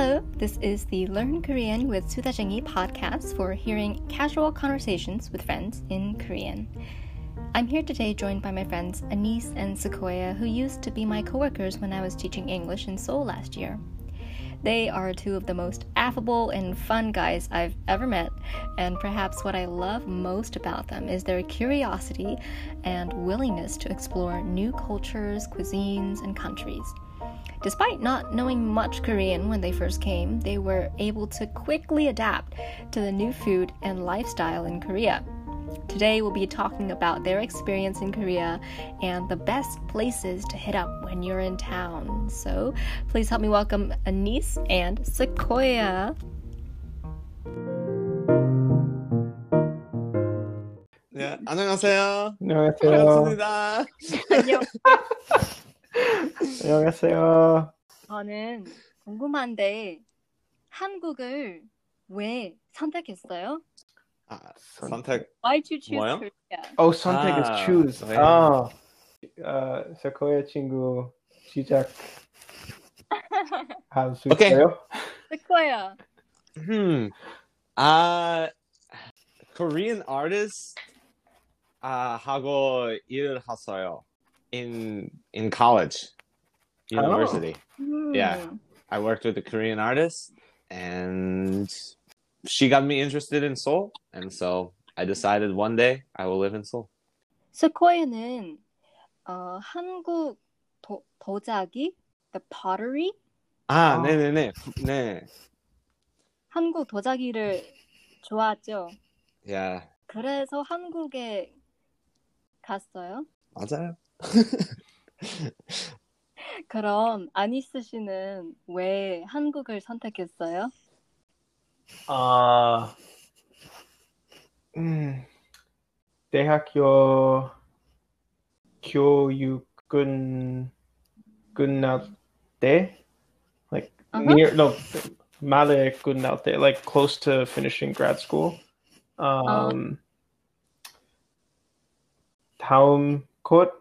Hello, this is the Learn Korean with Sudajingi podcast for hearing casual conversations with friends in Korean. I'm here today joined by my friends Anis and Sequoia, who used to be my coworkers when I was teaching English in Seoul last year. They are two of the most affable and fun guys I've ever met, and perhaps what I love most about them is their curiosity and willingness to explore new cultures, cuisines, and countries. Despite not knowing much Korean when they first came, they were able to quickly adapt to the new food and lifestyle in Korea. Today, we'll be talking about their experience in Korea and the best places to hit up when you're in town. So, please help me welcome Anis and Sequoia. Yeah, 안녕하세요. 안녕하세요. 반갑습니다. 안녕. 안녕하세요. 저는 궁금한데 한국을 왜 선택했어요? 아, 선택 Why did you choose 뭐요? Korea? Oh, 선택 아, is choose. 네. 아, 어, 세코야 친구 시작. 할수 오케이. 있어요? Sequoia. Hmm. 아, Korean artist 아, 하고 일을 했어요. In in college, university. Yeah. 음. I worked with a Korean artist and she got me interested in Seoul and so I decided one day I will live in Seoul. 스코어는 어, 한국 도, 도자기, the pottery, 아, 아. 네, 네, 네. 네. 한국 도자기를 좋아하죠. Yeah. 그래서 한국에 갔어요. 맞아요. 그럼 아니스 씨는 왜 한국을 선택했어요? 아, 음, 대학교 교육은 끝날 때, like Uh-huh. near no 말에 끝날 때, like close to finishing grad school. Um, 다음 곧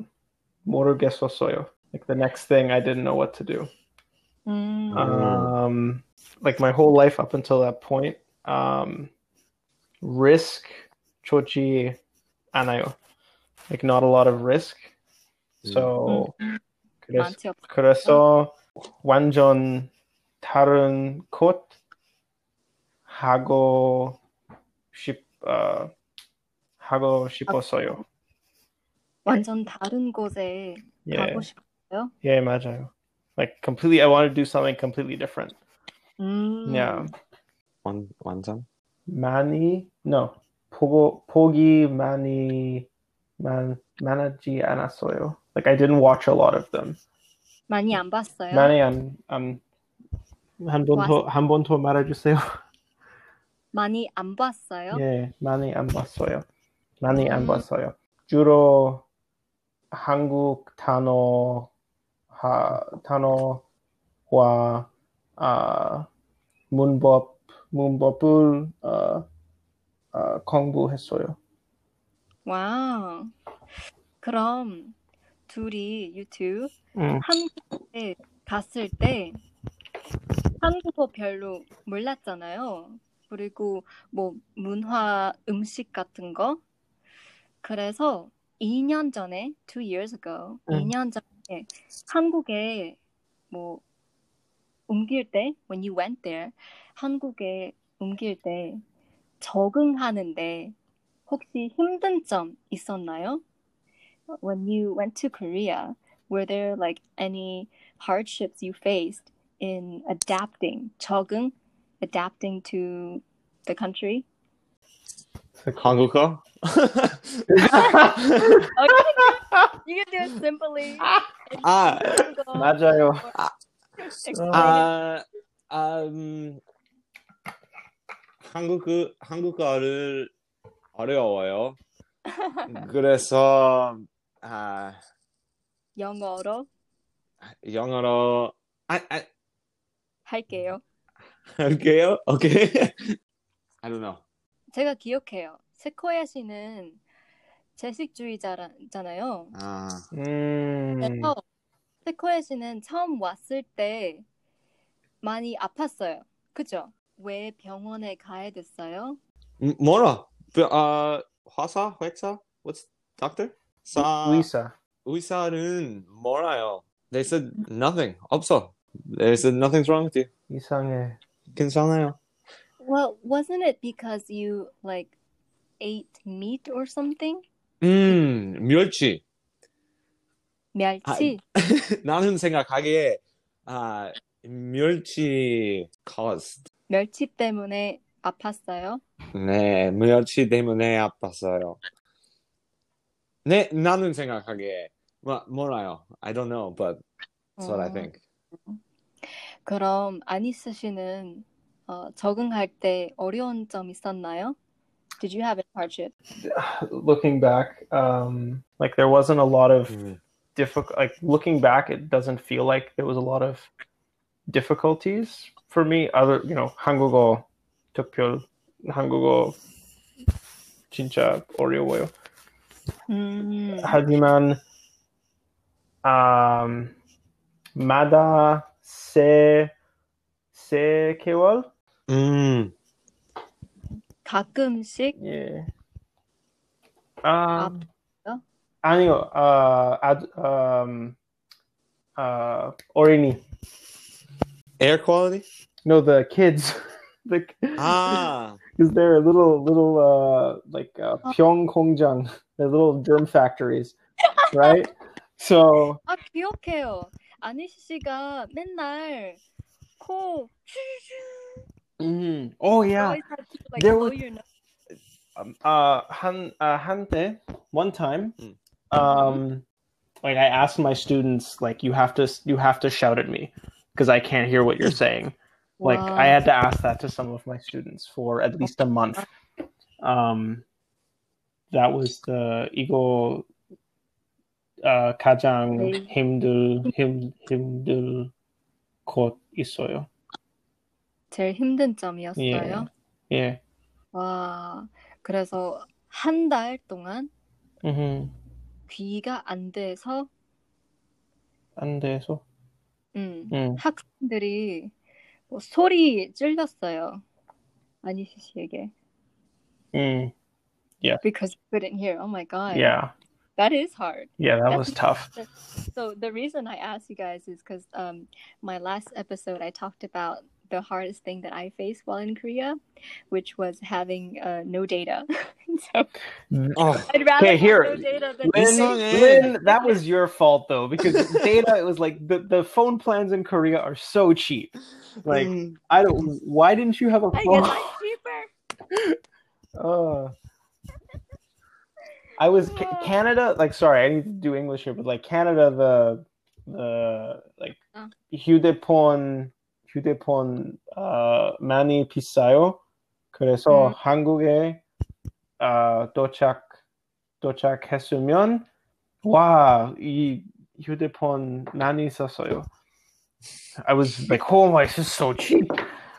모르겠었어요. Like the next thing, I didn't know what to do. 음, Um, like my whole life up until that point, um, risk 좋지 않아요. Like not a lot of risk. So 그래서, 많지 없. 그래서 완전 다른 곳 하고 싶 어, 하고 싶었어요. 완전 다른 곳에 Yeah, 가고 싶어요. yeah, 맞아요. Like completely, I wanted to do something completely different. 음, Yeah. 완, 완전? 많이 no 보고 보기 많이 많 많았지 않았어요. Like I didn't watch a lot of them. 많이 안 봤어요. 많이 안안한번더한 번더 말해주세요. 많이 안 봤어요. 예, 많이 안 봤어요. 많이 안 봤어요. 주로 한국 단어 하 단어와 아 문법 문법을 어, 어, 공부했어요. 와. 그럼 둘이 유튜브 음. 한국에 갔을 때 한국어 별로 몰랐잖아요. 그리고 뭐 문화 음식 같은 거. 그래서 2년 전에, two years ago, 음. 2년 전에 한국에 뭐 옮길 때, when you went there, 한국에 옮길 때 적응하는데 혹시 힘든 점 있었나요? When you went to Korea, were there like any hardships you faced in adapting, 적응, adapting to the country? 한국어? You can do it simply. 아, 맞아요. Explain it. 아, 아, 음, 한국, 한국어를 어려워요. 그래서, 아, 영어로 영어로, 아, 아, 할게요. 할게요? 오케이. I don't know. 제가 기억해요. 세코야 씨는 제식주의자잖아요. 아, 음, 그래서 세코야 씨는 처음 왔을 때 많이 아팠어요. 그죠? 왜 병원에 가야 됐어요? 음, 뭐라? 그, 아 화사? 회사? What's doctor? 사 의사. 의사는 몰라요. They said nothing. 없어. They said nothing's wrong with you. 이상해. 괜찮아요. Well, wasn't it because you like ate meat or something? 음, 멸치. 멸치. 나는 생각하기에 아 멸치 caused. 멸치 때문에 아팠어요. 네, 멸치 때문에 아팠어요. 네, 나는 생각하기에 뭐 몰라요. I don't know, but that's what I 어, think. 그럼 아니스 씨는 어, 적응할 때 어려운 점 있었나요? Did you have any hardship? Looking back, um, like there wasn't a lot of 음. difficult. Like looking back, it doesn't feel like there was a lot of difficulties for me. Other, you know, 한국어 특별 한국어 진짜 어려워요. 음, 하지만 um, 마다 세, 세 개월? 음, 가끔씩 예. 아, 아파요? 아니요, 아, 아, um, 아, 어린이. air quality? No, the kids. the, 아, because they're little, little, uh, like uh, 병공장. They're little germ factories, right? so 아 기억해요. 아니스 씨가 맨날 코 Mhm. Oh yeah. always had to like There blow was- your nose. Um, uh, han, uh, 한때 one time, Mm. um, like I asked my students, like you have to you have to shout at me because I can't hear what you're saying. Like 와. I had to ask that to some of my students for at least a month. Um, that was the 이거 uh, 가장 네. 힘들 힘 힘들 곳 있어요. 제일 힘든 점이었어요. 예. 예. 와, 그래서 한 달 동안 음. 귀가 안 돼서 안 돼서. 음, 음. 학생들이 뭐 소리 찔렸어요. 아니시 씨에게. 음. Because you couldn't hear. Oh my God. Yeah. That is hard. Yeah, that was tough. So the reason I asked you guys is because um, my last episode I talked about the hardest thing that I faced while in Korea, which was having uh, no data. so 어, I'd rather Okay, have here. no data than Lynn, 이상해. Lynn, that was your fault though, because data it was like the, the phone plans in Korea are so cheap. Like 음, I don't why didn't you have a I phone? guess I'm cheaper. Uh, I was Ca- Canada. Like, sorry, I need to do English here, but like Canada, the the like 어. 휴대폰 휴대폰 uh, 많이 비싸요. 그래서 음. 한국에 uh, 도착 도착했으면 와이 휴대폰 많이 썼어요. I was like, oh my, this is so cheap.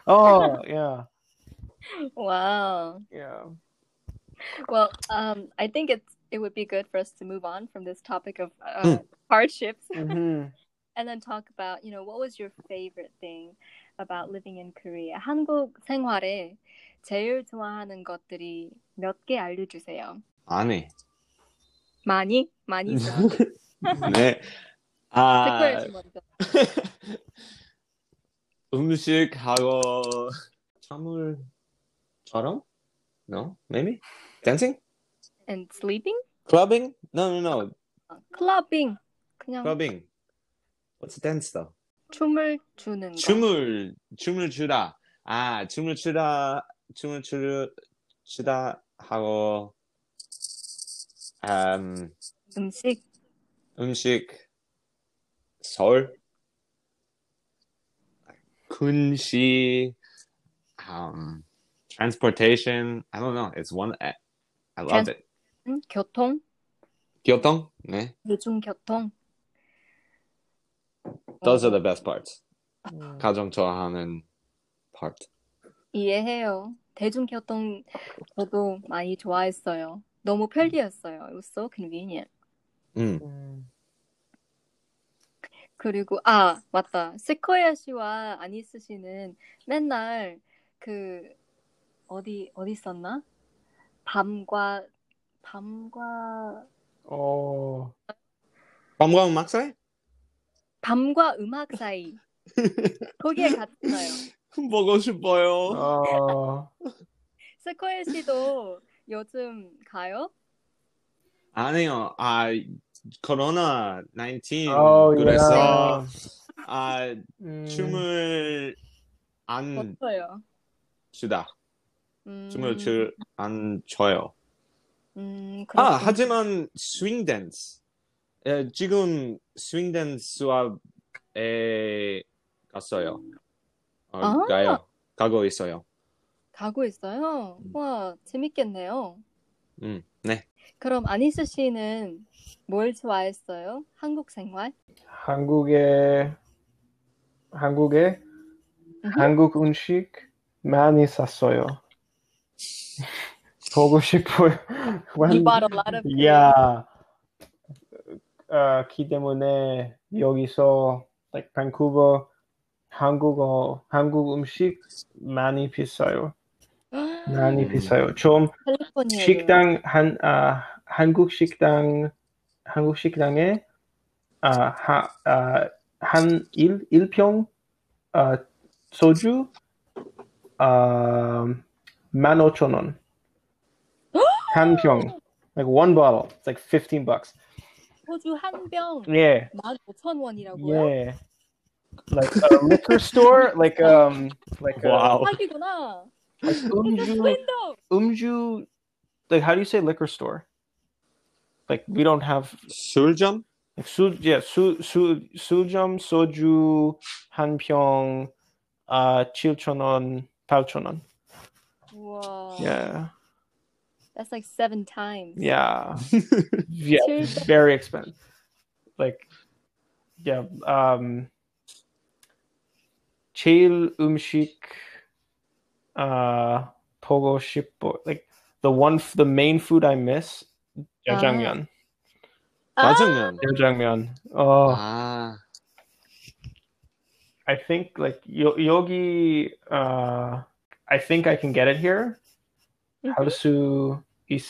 Oh yeah, Wow. yeah. Well, um, I think it's it would be good for us to move on from this topic of uh, hardships hmm And then talk about, you know, what was your favorite thing about living in Korea? 한국 생활에 제일 좋아하는 것들이 몇 개 알려주세요. 아니. 많이? 많이 좋아. 네. 아. 음식하고 찬물처럼? No, maybe dancing, And sleeping? clubbing? No, no, no, 클러빙. 그냥 clubbing. What's dance though? 춤을 추는 거. 춤을 춤을 추다. 아, 춤을 추다, 춤을 추 추다 하고 음, 음식. 음식 서울 군시 um transportation I don't know it's one I I love it 음, 교통. 교통 네 대중교통. Those 어, are the best parts 가장 좋아하는 part 이해해요. 대중교통 저도 많이 좋아했어요. 너무 편리했어요. It was so convenient. 음 그리고 아 맞다 세코야 씨와 아니스 씨는 맨날 그 어디 어디 있었나 밤과 밤과 어, 밤과 음악 사이? 밤과 음악 사이 거기에 갔어요. 보고 싶어요. 어, 세코야 씨도 요즘 가요? 아니요. 아 코로나 19 어, 그래서 야. 아 음, 춤을 안 어때요? 추다. 음, 춤을 출안 춰요. 음, 아. 하지만 스윙 댄스. 예, 지금 스윙 댄스 수업에 갔어요. 어, 아. 가요. 가고 있어요. 가고 있어요. 와 재밌겠네요. 음, 네. 그럼 아니스 씨는 뭘 좋아했어요? 한국 생활? 한국에 한국에 음흠. 한국 음식 많이 샀어요. 보고 싶어요. You bought a lot of 야, 어, 기 때문에 여기서 like 밴쿠버 한국어 한국 음식 많이 비싸요. 많이 음. 비싸요. 좀 캘리포니아 식당 한 아, 한국 식당 한국 식당에 아, 아한일 일평 아, 소주 아, 15,000원. 한 평. Like one bottle. It's like 15 bucks. 소주 한 병 Yeah. 15,000원이라고요? Yeah. Like a liquor store, like um like a, 와우. 사기구나. like 음주 윈도우. umju like how do you say liquor store? Like we don't have 술점? like 수 yeah 수, 수, 수점 소주 한 평 uh 7,000원 8,000원. 우와. Yeah. That's like seven times. Yeah. yeah. Very expensive. Like, yeah. Um, Chail Umshik, uh, Pogo Shippo. Like, the one, the main food I miss, jjajangmyeon. Uh-huh. Jajangmyeon. Ah! Jajangmyeon. Oh. Ah. I think like Yogi. Uh, I think I can get it here. Mm-hmm. How to 있,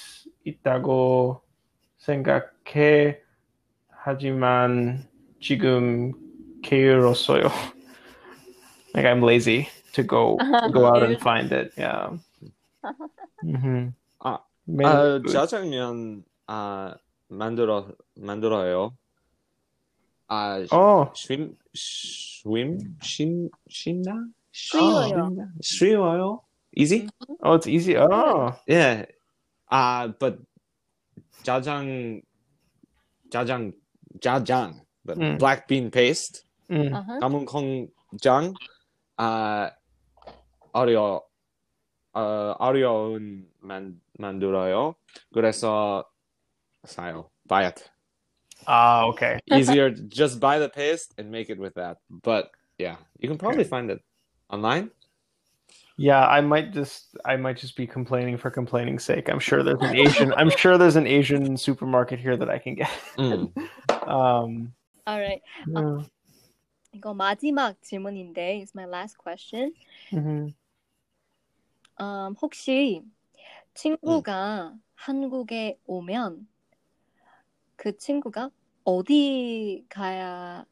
있다고 생각해 하지만 지금 게으렀어요. like I'm lazy to go to go out and find it. Yeah. hmm 아, 아, 짜장면 아 만들어 만들어요. 아, oh, 쉼 쉼 쉰 쉬나? 쉬워요. 쉬워요. Easy? oh, it's easy. Oh, Yeah. Uh but jajang jajang jajang but Mm. black bean paste mm. 아하. 가문 콩장 아 어려 어 어려운 만 만들어요. 그래서 사요. Buy it. ah, okay. Easier to just buy the paste and make it with that. But yeah, you can probably find it online. Yeah, I might just I might just be complaining for complaining's sake. I'm sure there's an Asian I'm sure there's an Asian supermarket here that I can get. Mm. Um, Alright. yeah. 이거 마지막 질문인데, it's my last question. Mhm. 음, 혹시 친구가 한국에 오면 그 친구가 어디 가야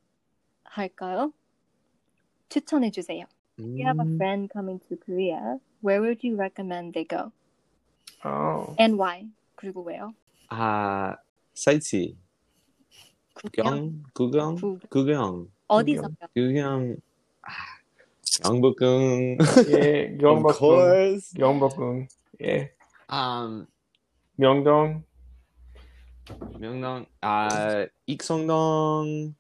할까요? 추천해 주세요. If you have a 음. friend coming to Korea, where would you recommend they go? Oh. And why? 그리고 왜요? 아 사이트 구경? 구경 구경 구- 구경 어디서요? 구경 아, of Gyeongbokgung. course Gyeongbokgung. Yeah. um Myeongdong. 명동 아 익성동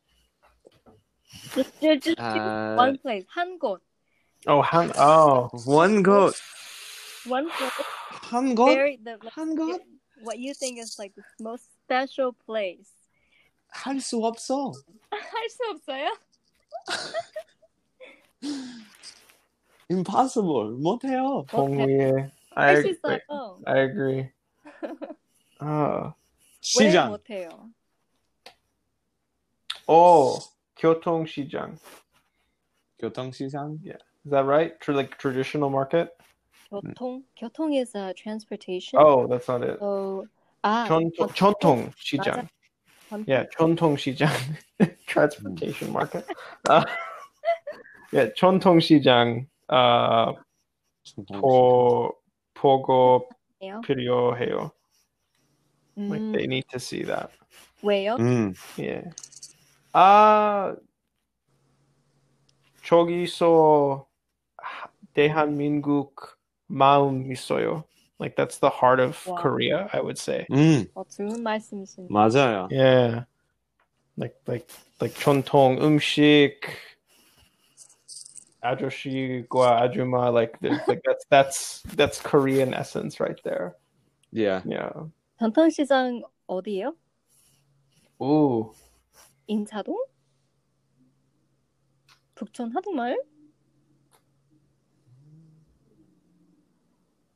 Just, just, just 아 one place. 한 곳. Oh, Han. Oh. 원곳 One place. 한곳 Very, the, like, 한곳 what you think is like the most special place. 할 수 없어 할 수 없어요? impossible 못해요 동의해. I 할 수 agree. 있어요. I agree. Oh. 왜 시장 못해요? Oh. 교통시장. 교통시장? Is that right? Tr- like traditional market? 교통 교통 is uh, transportation. Oh, that's not it. So 아 전통, 전통시장. 전통. Yeah, 전통시장. Transportation market. Uh, yeah, 전통시장. Uh, 보, 보고 예요. 필요해요. Like 음, they need to see that. 왜요? 음. Yeah. 아 저기서 하- 대한민국 마음 있어요. Like that's the heart of Wow. Korea, I would say. 음. 어, 좋은 말씀이신. 맞아요. Yeah. Like like like 전통 음식 아저씨과 아줌마 like there's like that's that's that's Korean essence right there. Yeah. Yeah. 전통시장 어디예요? Ooh. 인사동? 북촌 하동마을?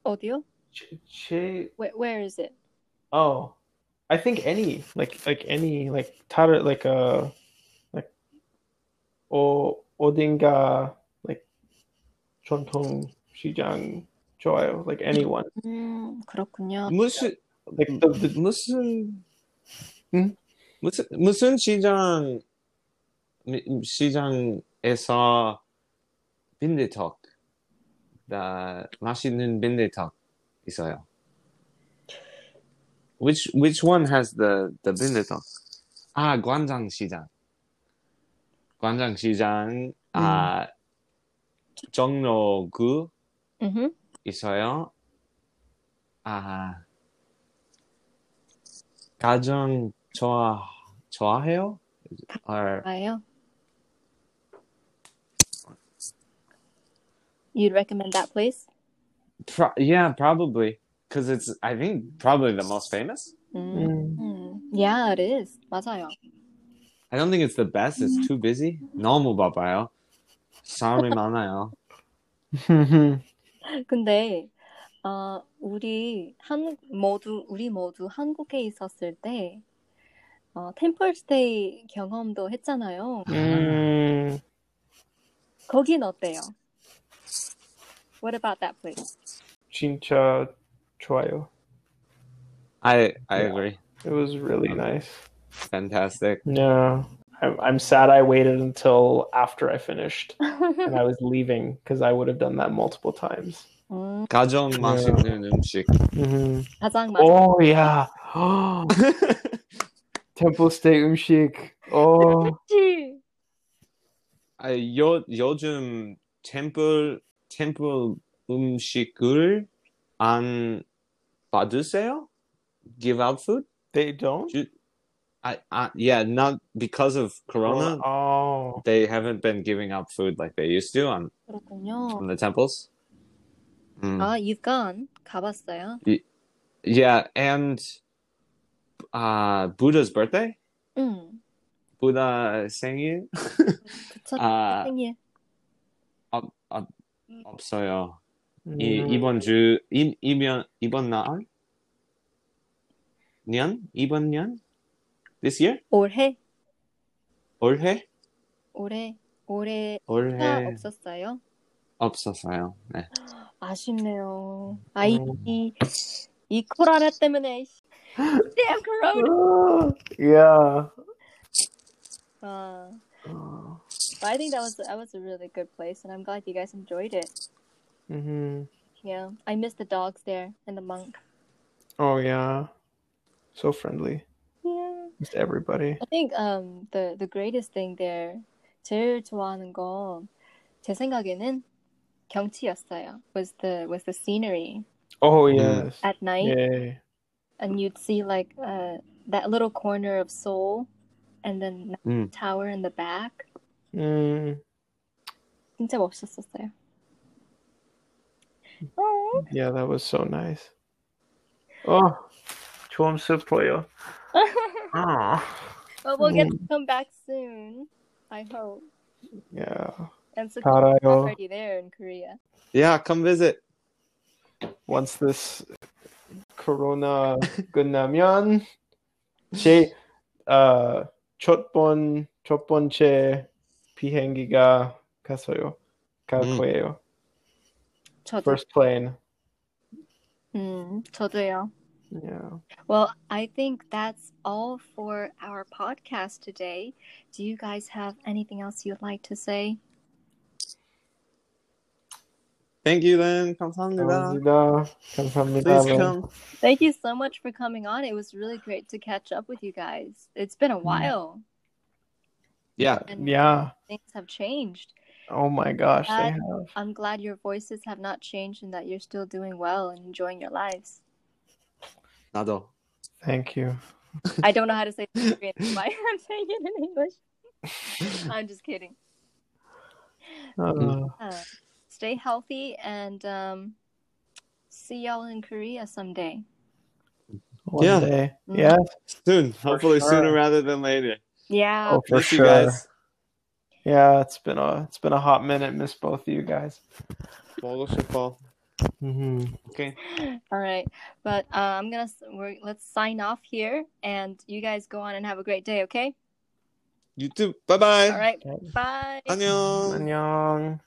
어디요? 제, 제 Where, where is it? Oh, I think any like like any like tatter like a like 어 어딘가 like 전통 시장 좋아요 like anyone 음, 그렇군요. 무슨 like the, the 무슨 응? 무슨 무슨 시장 미- 시장에서 빈대떡 나 맛있는 빈대떡 있어요. Which which one has the the 빈대떡? 아 관장시장. 관장시장 아 음, 있어요. 아, 가정 좋아 좋아해요? 아예요. You'd recommend that place? pro- yeah, probably because it's I think probably the most famous. 음, 음, 음. Yeah, it is. 맞아요. I don't think it's the best. It's too busy. 너무 바빠요. 사람이 많아요. 근데 어, 우리 한 모두 우리 모두 한국에 있었을 때 어, 템플스테이 경험도 했잖아요. 음, 거긴 어때요? What about that place? 진짜 좋아요. I I Yeah. agree. It was really nice. Fantastic. Yeah. I'm, I'm sad I waited until after I finished and I was leaving because I would have done that multiple times. 음, 가정 맛있는 음식. hmm 가장 맛 Oh yeah. Temple State 음식. Oh. 지 아, 요 요즘 템플 템플 음식을 안 받으세요? Give out food? They don't? I, I yeah, not because of Corona. Oh. They haven't been giving out food like they used to on, 그렇군요. on the temples. Mm. 아, you've gone. 가봤어요? Yeah, and uh, Buddha's birthday, 응. Buddha 생일 부처 아. 생일. 없어요. 이 Mm. 이번 주 이, 이번 이번 날 년 이번 년 this year 올해 올해 올해 올해가 올해 없었어요? 없었어요. 네. 아쉽네요. 아이 음. 이, 이 코로나 때문에 damn corona. Yeah. 아, Oh. but I think that was that was a really good place, and I'm glad you guys enjoyed it. hmm Yeah, I miss the dogs there and the monk. Oh yeah. So friendly. Yeah. Just everybody. I think um the the greatest thing there 제일 좋아하는 건 제 생각에는 경치였어요. Was the was the scenery Oh Mm. yes. at night, Yeah. and you'd see like uh that little corner of Seoul, and then 음. tower in the back. Mm. 진짜 멋있었어요. Oh. Yeah, that was so nice. Oh, 좋은 슬퍼요. Oh. well, we'll get to come back soon. I hope. Yeah. And so 알아요. already there in Korea. Yeah, come visit. Once this Corona 끝나면 제 uh, 첫번 첫 번째 비행기가 갔어요. 갈 음. 거예요. 저도. First plane. 음, 저도요. Yeah. Well, I think that's all for our podcast today. Do you guys have anything else you'd like to say? Thank you, then. 감사합니다. 감사합니다. 감사합니다. Please 네. come. Thank you so much for coming on. It was really great to catch up with you guys. It's been a while Yeah. and Yeah. things have changed. Oh my gosh, they That- have. I'm glad your voices have not changed and that you're still doing well and enjoying your lives. 나도. Thank you. I don't know how to say this in Korean. That's why I'm saying it in English. I'm just kidding. Uh, Uh, stay healthy and um, see y'all in Korea someday. one Yeah. day. Mm. Yeah. Soon. For Hopefully sure. sooner rather than later. Yeah. Oh, for Miss sure. Yeah, it's been a it's been a hot minute. Miss both of you guys. Bolos or Mm-hmm. Okay. All right, but uh, I'm gonna we're, let's sign off here, and you guys go on and have a great day. Okay. You too. Bye bye. All right. Bye. Annyeong. Annyeong.